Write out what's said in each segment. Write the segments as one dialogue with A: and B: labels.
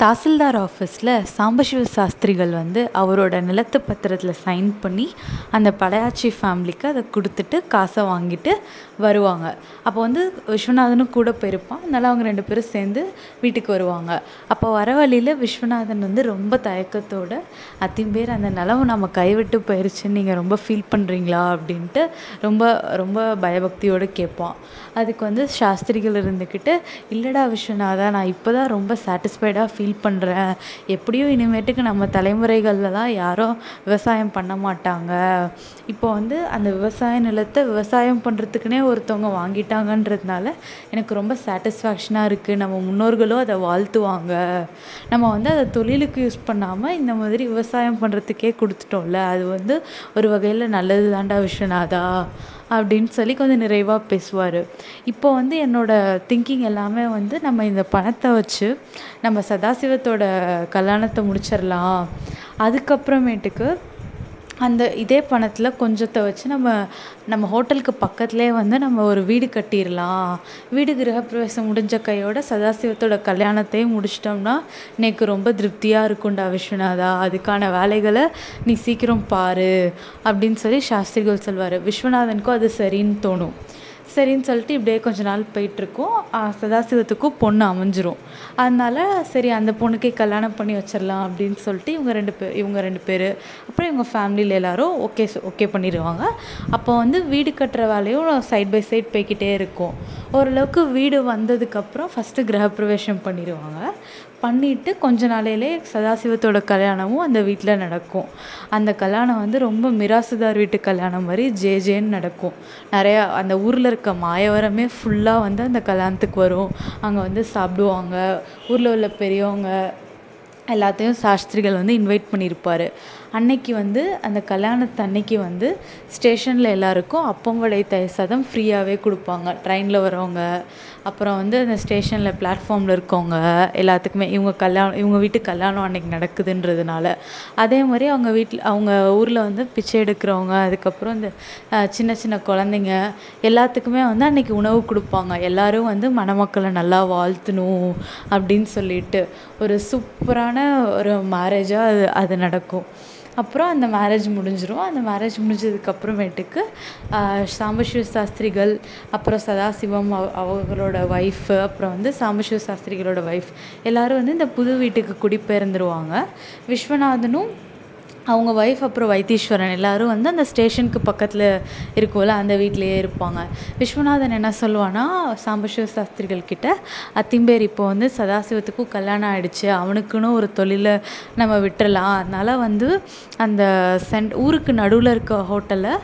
A: தாசில்தார் ஆஃபீஸில் சாம்பசிவ சாஸ்திரிகள் வந்து அவரோட நிலத்து பத்திரத்தில் சைன் பண்ணி அந்த படையாச்சி ஃபேமிலிக்கு அதை கொடுத்துட்டு காசை வாங்கிட்டு வருவாங்க. அப்போ வந்து விஸ்வநாதனும் கூட போயிருப்பான். அதனால் அவங்க ரெண்டு பேரும் சேர்ந்து வீட்டுக்கு வருவாங்க. அப்போ வர வழியில் விஸ்வநாதன் வந்து ரொம்ப தயக்கத்தோடு அத்திம்பேர் அந்த நிலம் நம்ம கைவிட்டு போயிருச்சுன்னு நீங்கள் ரொம்ப ஃபீல் பண்ணுறீங்களா அப்படின்ட்டு ரொம்ப ரொம்ப பயபக்தியோடு கேட்பான். அதுக்கு வந்து சாஸ்திரிகள் இருந்துக்கிட்டு இல்லைடா விஸ்வநாதா நான் இப்போ தான் ரொம்ப சாட்டிஸ்ஃபைடாக ஃபீல் பண்ணுறேன் எப்படியும் இனிமேட்டுக்கு நம்ம தலைமுறைகள்லலாம் யாரும் விவசாயம் பண்ண மாட்டாங்க. இப்போ வந்து அந்த விவசாய நிலத்தை விவசாயம் பண்ணுறதுக்குனே ஒருத்தவங்க வாங்கிட்டாங்கன்றதுனால எனக்கு ரொம்ப சாட்டிஸ்ஃபேக்ஷனாக இருக்குது நம்ம முன்னோர்களும் அதை வாழ்த்துவாங்க. நம்ம வந்து அதை தொழிலுக்கு யூஸ் பண்ணாமல் இந்த மாதிரி விவசாயம் பண்ணுறதுக்கே கொடுத்துட்டோம்ல. அது வந்து ஒரு வகையில் நல்லது தான்டா விஸ்வநாதா? அப்படின்னு சொல்லி கொஞ்சம் நிறைவாக பேசுவார். இப்போ வந்து என்னோடய திங்கிங் எல்லாமே வந்து நம்ம இந்த பணத்தை வச்சு நம்ம சதாசிவத்தோட கல்யாணத்தை முடிச்சிடலாம் அதுக்கப்புறமேட்டுக்கு அந்த இதே பணத்தில் கொஞ்சத்தை வச்சு நம்ம நம்ம ஹோட்டலுக்கு பக்கத்துலேயே வந்து நம்ம ஒரு வீடு கட்டிடலாம் வீடு கிரகப்பிரவேசம் முடிஞ்ச கையோட சதாசிவத்தோட கல்யாணத்தையும் முடிச்சிட்டோம்னா எனக்கு ரொம்ப திருப்தியாக இருக்கும்டா விஸ்வநாதா. அதுக்கான வேலைகளை நீ சீக்கிரம் பாரு. அப்படின்னு சொல்லி சாஸ்திரிகள் சொல்வார். விஸ்வநாதனுக்கும் அது சரின்னு தோணும். சரின்னு சொல்லிட்டு இப்படியே கொஞ்ச நாள் போயிட்டுருக்கும். சதாசிவத்துக்கும் பொண்ணு அமைஞ்சிரும். அதனால சரி அந்த பொண்ணுக்கே கல்யாணம் பண்ணி வச்சிடலாம் அப்படின்னு சொல்லிட்டு இவங்க ரெண்டு பேர் இவங்க ரெண்டு பேர் அப்புறம் இவங்க ஃபேமிலியில் எல்லாரும் ஓகே ஓகே பண்ணிடுவாங்க. அப்போ வந்து வீடு கட்டுற வேலையும் சைட் பை சைட் போய்க்கிட்டே இருக்கும். ஓரளவுக்கு வீடு வந்ததுக்கப்புறம் ஃபஸ்ட்டு கிரகப்பிரவேசம் பண்ணிடுவாங்க. பண்ணிவிட்டு கொஞ்ச நாளையிலே சதாசிவத்தோட கல்யாணமும் அந்த வீட்டில் நடக்கும். அந்த கல்யாணம் வந்து ரொம்ப மிராசுதார் வீட்டு கல்யாணம் மாதிரி ஜே ஜேன்னு நடக்கும். நிறையா அந்த ஊரில் இருக்க மாயவரமே ஃபுல்லாக வந்து அந்த கல்யாணத்துக்கு வரும். அங்கே வந்து சாப்பிடுவாங்க. ஊரில் உள்ள பெரியவங்க எல்லாத்தையும் சாஸ்திரிகள் வந்து இன்வைட் பண்ணியிருப்பார். அன்னைக்கு வந்து அந்த கல்யாணத்து அன்னைக்கு வந்து ஸ்டேஷனில் எல்லாருக்கும் அப்பம் வடை தயிர் சாதம் ஃப்ரீயாகவே கொடுப்பாங்க. ட்ரெயினில் வரவங்க அப்புறம் வந்து அந்த ஸ்டேஷனில் பிளாட்ஃபார்மில் இருக்கவங்க எல்லாத்துக்குமே இவங்க கல்யாணம் இவங்க வீட்டு கல்யாணம் அன்னைக்கு நடக்குதுன்றதுனால. அதே மாதிரி அவங்க வீட்டில் அவங்க ஊரில் வந்து பிச்சை எடுக்கிறவங்க அதுக்கப்புறம் இந்த சின்ன சின்ன குழந்தைங்க எல்லாத்துக்குமே வந்து அன்னைக்கு உணவு கொடுப்பாங்க. எல்லோரும் வந்து மணமக்களை நல்லா வாழ்த்தணும் அப்படின்னு சொல்லிட்டு ஒரு சூப்பரான ஒரு மேரேஜாக அது அது நடக்கும். அப்புறம் அந்த மேரேஜ் முடிஞ்சிடும் அந்த மேரேஜ் முடிஞ்சதுக்கப்புறமேட்டுக்கு சாம்பசிவ சாஸ்திரிகள் அப்புறம் சதாசிவம் அவ அவங்களோட ஒய்ஃபு அப்புறம் வந்து சாம்பசிவ சாஸ்திரிகளோட ஒய்ஃப் எல்லோரும் வந்து இந்த புது வீட்டுக்கு குடிபெயர்ந்துருவாங்க. விஸ்வநாதனும் அவங்க ஒய்ஃப் அப்புறம் வைத்தீஸ்வரன். எல்லோரும் வந்து அந்த ஸ்டேஷனுக்கு பக்கத்தில் இருக்கும்ல அந்த வீட்டிலேயே இருப்பாங்க. விஸ்வநாதன் என்ன சொல்லுவான்னா சாம்பசிவ சாஸ்திரிகள் கிட்ட அத்திம்பேர் இப்போ வந்து சதாசிவத்துக்கும் கல்யாணம் ஆகிடுச்சு அவனுக்குன்னு ஒரு தொழிலை நம்ம விட்டுறலாம். அதனால் வந்து அந்த சென்ட் ஊருக்கு நடுவில் இருக்க ஹோட்டலை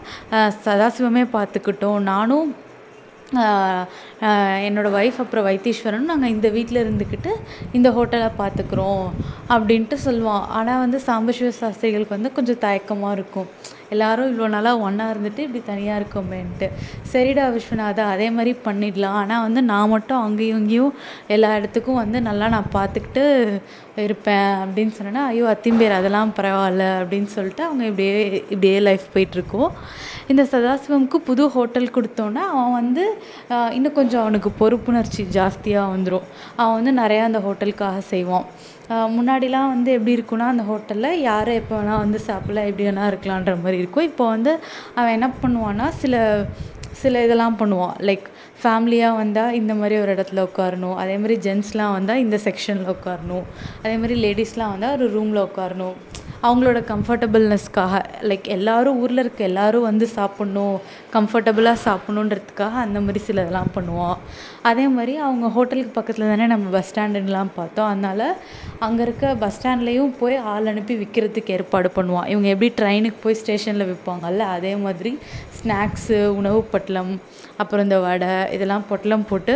A: சதாசிவமே பார்த்துக்கட்டும். நானும் என்னோடய ஒய்ஃப் அப்புறம் வைத்தீஸ்வரனும் நாங்கள் இந்த வீட்டில் இருந்துக்கிட்டு இந்த ஹோட்டலை பார்த்துக்குறோம் அப்படின்ட்டு சொல்லுவான். ஆனால் வந்து சாம்பசிவ சாஸ்திரிகளுக்கு வந்து கொஞ்சம் தயக்கமாக இருக்கும். எல்லாரும் இவ்வளோ நாளாக ஒன்றா இருந்துட்டு இப்படி தனியாக இருக்கோமேன்ட்டு. சரிடா விஸ்வநாதா அதே மாதிரி பண்ணிடலாம். ஆனால் வந்து நான் மட்டும் அங்கேயும் இங்கேயும் எல்லா இடத்துக்கும் வந்து நல்லா நான் பார்த்துக்கிட்டு இருப்பேன் அப்படின்னு சொன்னோன்னே ஐயோ அத்திம்பேர் அதெல்லாம் பரவாயில்ல அப்படின்னு சொல்லிட்டு அவங்க இப்படியே இப்படியே லைஃப் போயிட்டுருக்கும் இந்த சதாசிவமுக்கு புது ஹோட்டல் கொடுத்தோன்னே அவன் வந்து இன்னும் கொஞ்சம் அவனுக்கு பொறுப்புணர்ச்சி ஜாஸ்தியாக வந்துடும் அவன் வந்து நிறையா அந்த ஹோட்டலுக்காக செய்வான். முன்னாடிலாம் வந்து எப்படி இருக்கும்னா அந்த ஹோட்டலில் யார் எப்போ வேணால் வந்து சாப்பிட்லாம் எப்படி வேணால் இருக்கலான்ற மாதிரி இருக்கும். இப்போ வந்து அவன் என்ன பண்ணுவான்னா சில சில இதெல்லாம் பண்ணுவான். லைக் ஃபேமிலியாக வந்தால் இந்த மாதிரி ஒரு இடத்துல உட்காரணும் அதே மாதிரி ஜென்ஸ்லாம் வந்தால் இந்த செக்ஷனில் உட்காரணும் அதே மாதிரி லேடிஸ்லாம் வந்தால் ஒரு ரூமில் உட்காரணும் அவங்களோட கம்ஃபர்டபுள்னஸ்க்காக லைக் எல்லாரும் ஊரில் இருக்க எல்லாரும் வந்து சாப்பிட்ணும் கம்ஃபர்டபுளாக சாப்பிட்ணுன்றதுக்காக அந்த மாதிரி சில இதெல்லாம் பண்ணுவான் அதே மாதிரி அவங்க ஹோட்டலுக்கு பக்கத்தில் தானே நம்ம பஸ் ஸ்டாண்டுலாம் பார்த்தோம். அதனால் அங்கே இருக்க பஸ் ஸ்டாண்ட்லேயும் போய் ஆள் அனுப்பி விற்கிறதுக்கு ஏற்பாடு பண்ணுவான் இவங்க எப்படி ட்ரெயினுக்கு போய் ஸ்டேஷனில் விற்பாங்கல்ல அதே மாதிரி ஸ்நாக்ஸு உணவு பொட்டலம் அப்புறம் இந்த வடை இதெல்லாம் பொட்டலம் போட்டு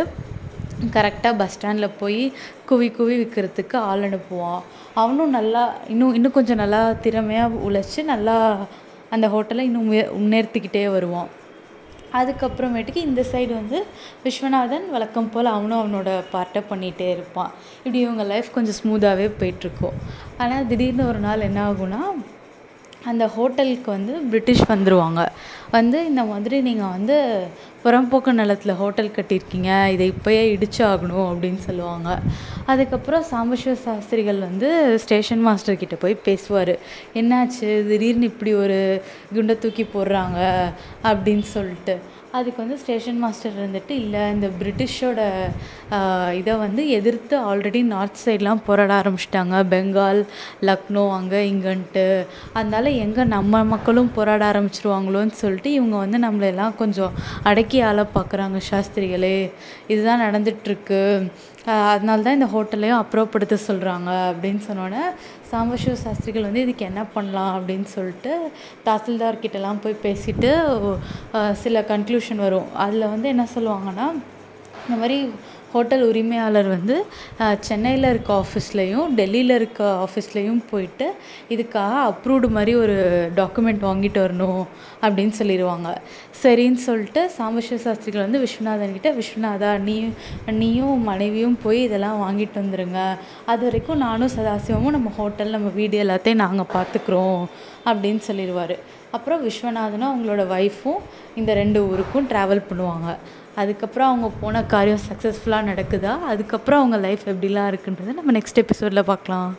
A: கரெக்டாக பஸ் ஸ்டாண்டில் போய் குவி குவி விற்கிறதுக்கு ஆள் அனுப்புவான். அவனும் நல்லா இன்னும் இன்னும் கொஞ்சம் நல்லா திறமையாக உழைச்சி நல்லா அந்த ஹோட்டலை இன்னும் உயர் முன்னேற்றிக்கிட்டே வருவான். அதுக்கப்புறமேட்டுக்கு இந்த சைடு வந்து விஸ்வநாதன் வழக்கம் போல் அவனும் அவனோட பார்ட்டை பண்ணிகிட்டே இருப்பான். இப்படி இவங்க லைஃப் கொஞ்சம் ஸ்மூத்தாகவே போயிட்டுருக்கும். ஆனால் திடீர்னு ஒரு நாள் என்ன ஆகும்னா அந்த ஹோட்டலுக்கு வந்து பிரிட்டிஷ் வந்துடுவாங்க வந்து இந்த மாதிரி நீங்கள் வந்து புறம்போக்கு நிலத்துல ஹோட்டல் கட்டியிருக்கீங்க இதை இப்போயே இடிச்சாகணும் அப்படின்னு சொல்லுவாங்க. அதுக்கப்புறம் சாம்பசிவ சாஸ்திரிகள் வந்து ஸ்டேஷன் மாஸ்டர் கிட்ட போய் பேசுவார். என்னாச்சு? திடீர்னு இப்படி ஒரு குண்டை தூக்கி போடுறாங்க அப்படின்னு சொல்லிட்டு. அதுக்கு வந்து ஸ்டேஷன் மாஸ்டர் இருந்துட்டு இல்லை இந்த பிரிட்டிஷோட இதை வந்து எதிர்த்து ஆல்ரெடி நார்த் சைட்லாம் போராட ஆரம்பிச்சிட்டாங்க. பெங்கால் லக்னோ அங்கே இங்கேன்ட்டு. அதனால எங்கே நம்ம மக்களும் போராட ஆரம்பிச்சிருவாங்களோன்னு சொல்லிட்டு இவங்க வந்து நம்மள எல்லாம் கொஞ்சம் அடக்கி ஆள பார்க்குறாங்க சாஸ்திரிகளே. இதுதான் நடந்துகிட்ருக்கு அதனால தான் இந்த ஹோட்டலையும் அப்புறப்படுத்த சொல்கிறாங்க அப்படின்னு சொன்னோடனே சாம்பசிவ சாஸ்திரிகள் வந்து இதுக்கு என்ன பண்ணலாம் அப்படின்னு சொல்லிட்டு தாசில்தார் கிட்டலாம் போய் பேசிட்டு சில கன்க்ளூஷன் வரும். அதில் வந்து என்ன சொல்லுவாங்கன்னா இந்த மாதிரி ஹோட்டல் உரிமையாளர் வந்து சென்னையில் இருக்க ஆஃபீஸ்லேயும் டெல்லியில் இருக்க ஆஃபீஸ்லேயும் போயிட்டு இதுக்காக அப்ரூவ்டு மாதிரி ஒரு டாக்குமெண்ட் வாங்கிட்டு வரணும் அப்படின்னு சொல்லிடுவாங்க. சரின்னு சொல்லிட்டு சாம்பசிவ சாஸ்திரிகள் வந்து விஸ்வநாதன் கிட்டே விஸ்வநாதா நீ நீயும் மனைவியும் போய் இதெல்லாம் வாங்கிட்டு வந்துடுங்க அது வரைக்கும் நானும் சதாசிவமும் நம்ம ஹோட்டல் நம்ம வீடு எல்லாத்தையும் நாங்கள் பார்த்துக்குறோம் அப்படின்னு சொல்லிடுவாரு. அப்புறம் விஸ்வநாதனும் அவங்களோட ஒய்ஃபும் இந்த ரெண்டு ஊருக்கும் ட்ராவல் பண்ணுவாங்க. அதுக்கப்புறம் அவங்க போன காரியம் சக்ஸஸ்ஃபுல்லாக நடக்குதா? அதுக்கப்புறம் அவங்க லைஃப் எப்படிலாம் இருக்குன்றதை நம்ம நெக்ஸ்ட் எபிசோடில் பார்க்கலாம்.